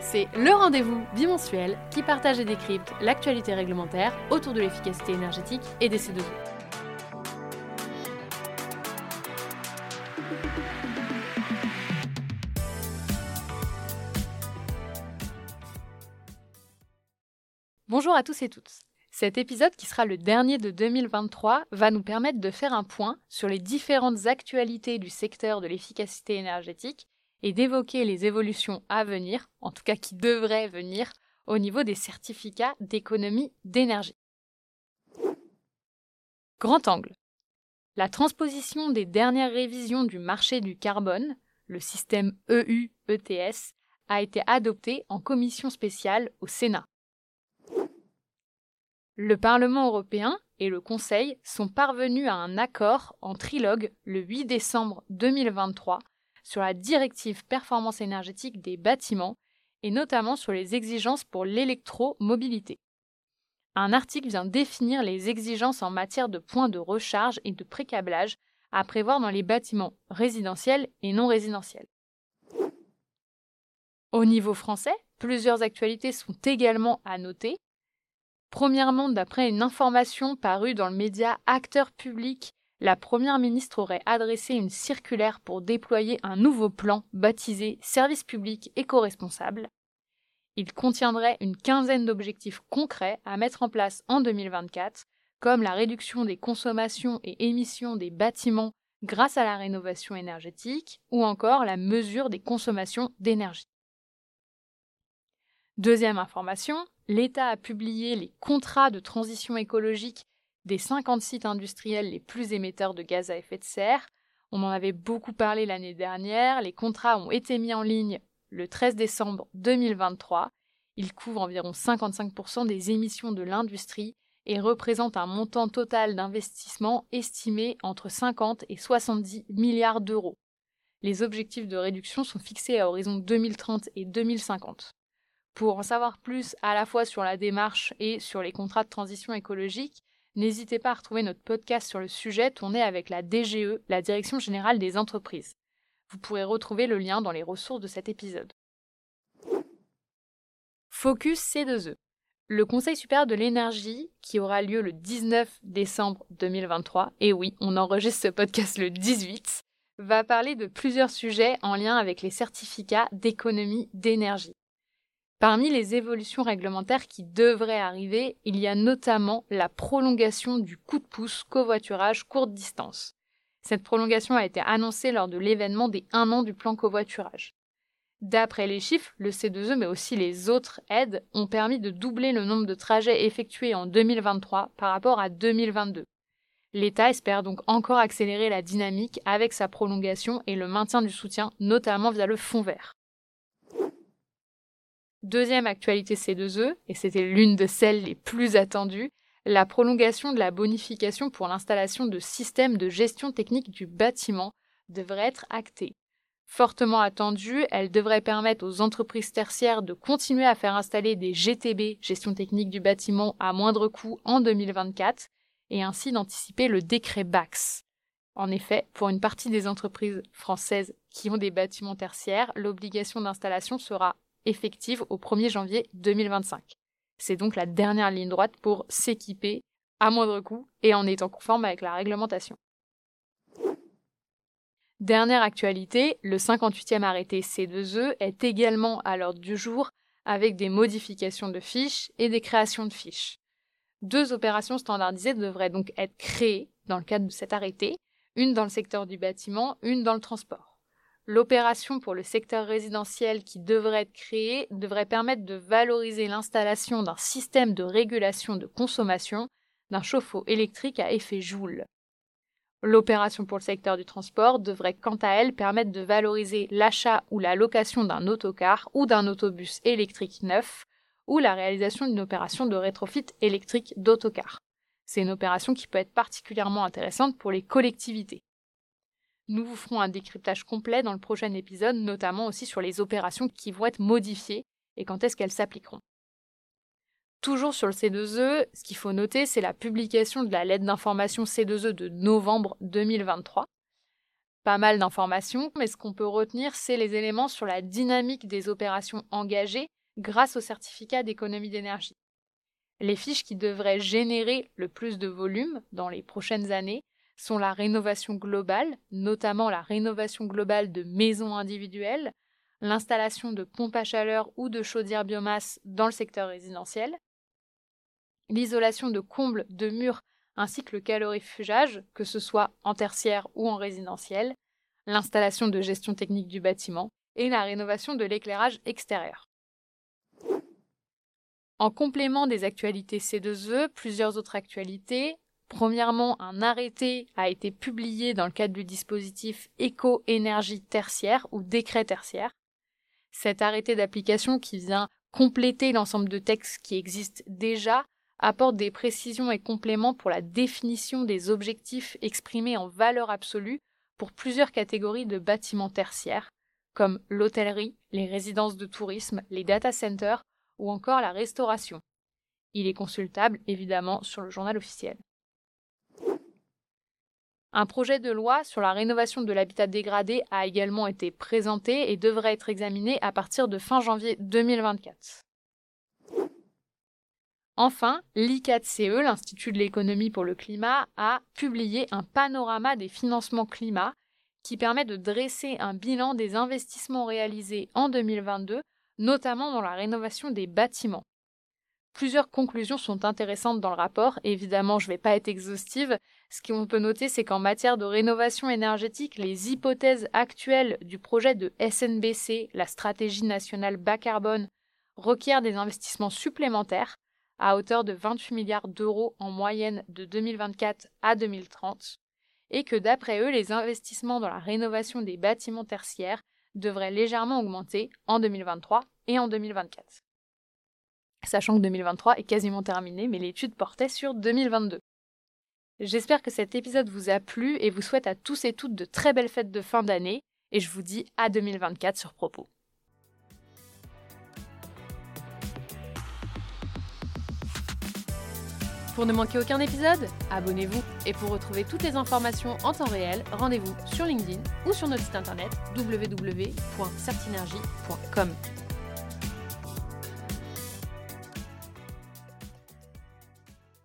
C'est le rendez-vous bimensuel qui partage et décrypte l'actualité réglementaire autour de l'efficacité énergétique et des C2E. Bonjour à tous et toutes. Cet épisode, qui sera le dernier de 2023, va nous permettre de faire un point sur les différentes actualités du secteur de l'efficacité énergétique et d'évoquer les évolutions à venir, en tout cas qui devraient venir, au niveau des certificats d'économie d'énergie. Grand angle. La transposition des dernières révisions du marché du carbone, le système EU-ETS, a été adoptée en commission spéciale au Sénat. Le Parlement européen et le Conseil sont parvenus à un accord en trilogue le 8 décembre 2023 sur la directive performance énergétique des bâtiments et notamment sur les exigences pour l'électromobilité. Un article vient définir les exigences en matière de points de recharge et de précablage à prévoir dans les bâtiments résidentiels et non résidentiels. Au niveau français, plusieurs actualités sont également à noter. Premièrement, d'après une information parue dans le média Acteur public la Première ministre aurait adressé une circulaire pour déployer un nouveau plan baptisé Service public éco-responsable. Il contiendrait une quinzaine d'objectifs concrets à mettre en place en 2024, comme la réduction des consommations et émissions des bâtiments grâce à la rénovation énergétique ou encore la mesure des consommations d'énergie. Deuxième information, l'État a publié les contrats de transition écologique des 50 sites industriels les plus émetteurs de gaz à effet de serre. On en avait beaucoup parlé l'année dernière. Les contrats ont été mis en ligne le 13 décembre 2023. Ils couvrent environ 55% des émissions de l'industrie et représentent un montant total d'investissement estimé entre 50 et 70 milliards d'euros. Les objectifs de réduction sont fixés à horizon 2030 et 2050. Pour en savoir plus à la fois sur la démarche et sur les contrats de transition écologique, N'hésitez pas à retrouver notre podcast sur le sujet tourné avec la DGE, la Direction générale des entreprises. Vous pourrez retrouver le lien dans les ressources de cet épisode. Focus C2E. Le Conseil supérieur de l'énergie, qui aura lieu le 19 décembre 2023, et oui, on enregistre ce podcast le 18, va parler de plusieurs sujets en lien avec les certificats d'économie d'énergie. Parmi les évolutions réglementaires qui devraient arriver, il y a notamment la prolongation du coup de pouce covoiturage courte distance. Cette prolongation a été annoncée lors de l'événement des 1 an du plan covoiturage. D'après les chiffres, le C2E mais aussi les autres aides ont permis de doubler le nombre de trajets effectués en 2023 par rapport à 2022. L'État espère donc encore accélérer la dynamique avec sa prolongation et le maintien du soutien, notamment via le fonds vert. Deuxième actualité C2E, et c'était l'une de celles les plus attendues, la prolongation de la bonification pour l'installation de systèmes de gestion technique du bâtiment devrait être actée. Fortement attendue, elle devrait permettre aux entreprises tertiaires de continuer à faire installer des GTB, gestion technique du bâtiment, à moindre coût en 2024, et ainsi d'anticiper le décret BAX. En effet, pour une partie des entreprises françaises qui ont des bâtiments tertiaires, l'obligation d'installation sera effective au 1er janvier 2025. C'est donc la dernière ligne droite pour s'équiper à moindre coût et en étant conforme avec la réglementation. Dernière actualité, le 58e arrêté C2E est également à l'ordre du jour avec des modifications de fiches et des créations de fiches. Deux opérations standardisées devraient donc être créées dans le cadre de cet arrêté, une dans le secteur du bâtiment, une dans le transport. L'opération pour le secteur résidentiel qui devrait être créée devrait permettre de valoriser l'installation d'un système de régulation de consommation d'un chauffe-eau électrique à effet Joule. L'opération pour le secteur du transport devrait quant à elle permettre de valoriser l'achat ou la location d'un autocar ou d'un autobus électrique neuf ou la réalisation d'une opération de rétrofit électrique d'autocar. C'est une opération qui peut être particulièrement intéressante pour les collectivités. Nous vous ferons un décryptage complet dans le prochain épisode, notamment aussi sur les opérations qui vont être modifiées et quand est-ce qu'elles s'appliqueront. Toujours sur le C2E, ce qu'il faut noter, c'est la publication de la lettre d'information C2E de novembre 2023. Pas mal d'informations, mais ce qu'on peut retenir, c'est les éléments sur la dynamique des opérations engagées grâce au certificat d'économie d'énergie. Les fiches qui devraient générer le plus de volume dans les prochaines années sont la rénovation globale, notamment la rénovation globale de maisons individuelles, l'installation de pompes à chaleur ou de chaudières biomasse dans le secteur résidentiel, l'isolation de combles, de murs ainsi que le calorifugage, que ce soit en tertiaire ou en résidentiel, l'installation de gestion technique du bâtiment et la rénovation de l'éclairage extérieur. En complément des actualités C2E, plusieurs autres actualités. Premièrement, un arrêté a été publié dans le cadre du dispositif éco-énergie tertiaire ou décret tertiaire. Cet arrêté d'application qui vient compléter l'ensemble de textes qui existent déjà apporte des précisions et compléments pour la définition des objectifs exprimés en valeur absolue pour plusieurs catégories de bâtiments tertiaires, comme l'hôtellerie, les résidences de tourisme, les data centers ou encore la restauration. Il est consultable évidemment sur le journal officiel. Un projet de loi sur la rénovation de l'habitat dégradé a également été présenté et devrait être examiné à partir de fin janvier 2024. Enfin, l'ICATCE, l'Institut de l'économie pour le climat, a publié un panorama des financements climat qui permet de dresser un bilan des investissements réalisés en 2022, notamment dans la rénovation des bâtiments. Plusieurs conclusions sont intéressantes dans le rapport. Évidemment, je ne vais pas être exhaustive. Ce qu'on peut noter, c'est qu'en matière de rénovation énergétique, les hypothèses actuelles du projet de SNBC, la stratégie nationale bas carbone, requièrent des investissements supplémentaires à hauteur de 28 milliards d'euros en moyenne de 2024 à 2030, et que d'après eux, les investissements dans la rénovation des bâtiments tertiaires devraient légèrement augmenter en 2023 et en 2024 sachant que 2023 est quasiment terminé, mais l'étude portait sur 2022. J'espère que cet épisode vous a plu et vous souhaite à tous et toutes de très belles fêtes de fin d'année, et je vous dis à 2024 sur Propos. Pour ne manquer aucun épisode, abonnez-vous. Et pour retrouver toutes les informations en temps réel, rendez-vous sur LinkedIn ou sur notre site internet www.certinergie.com.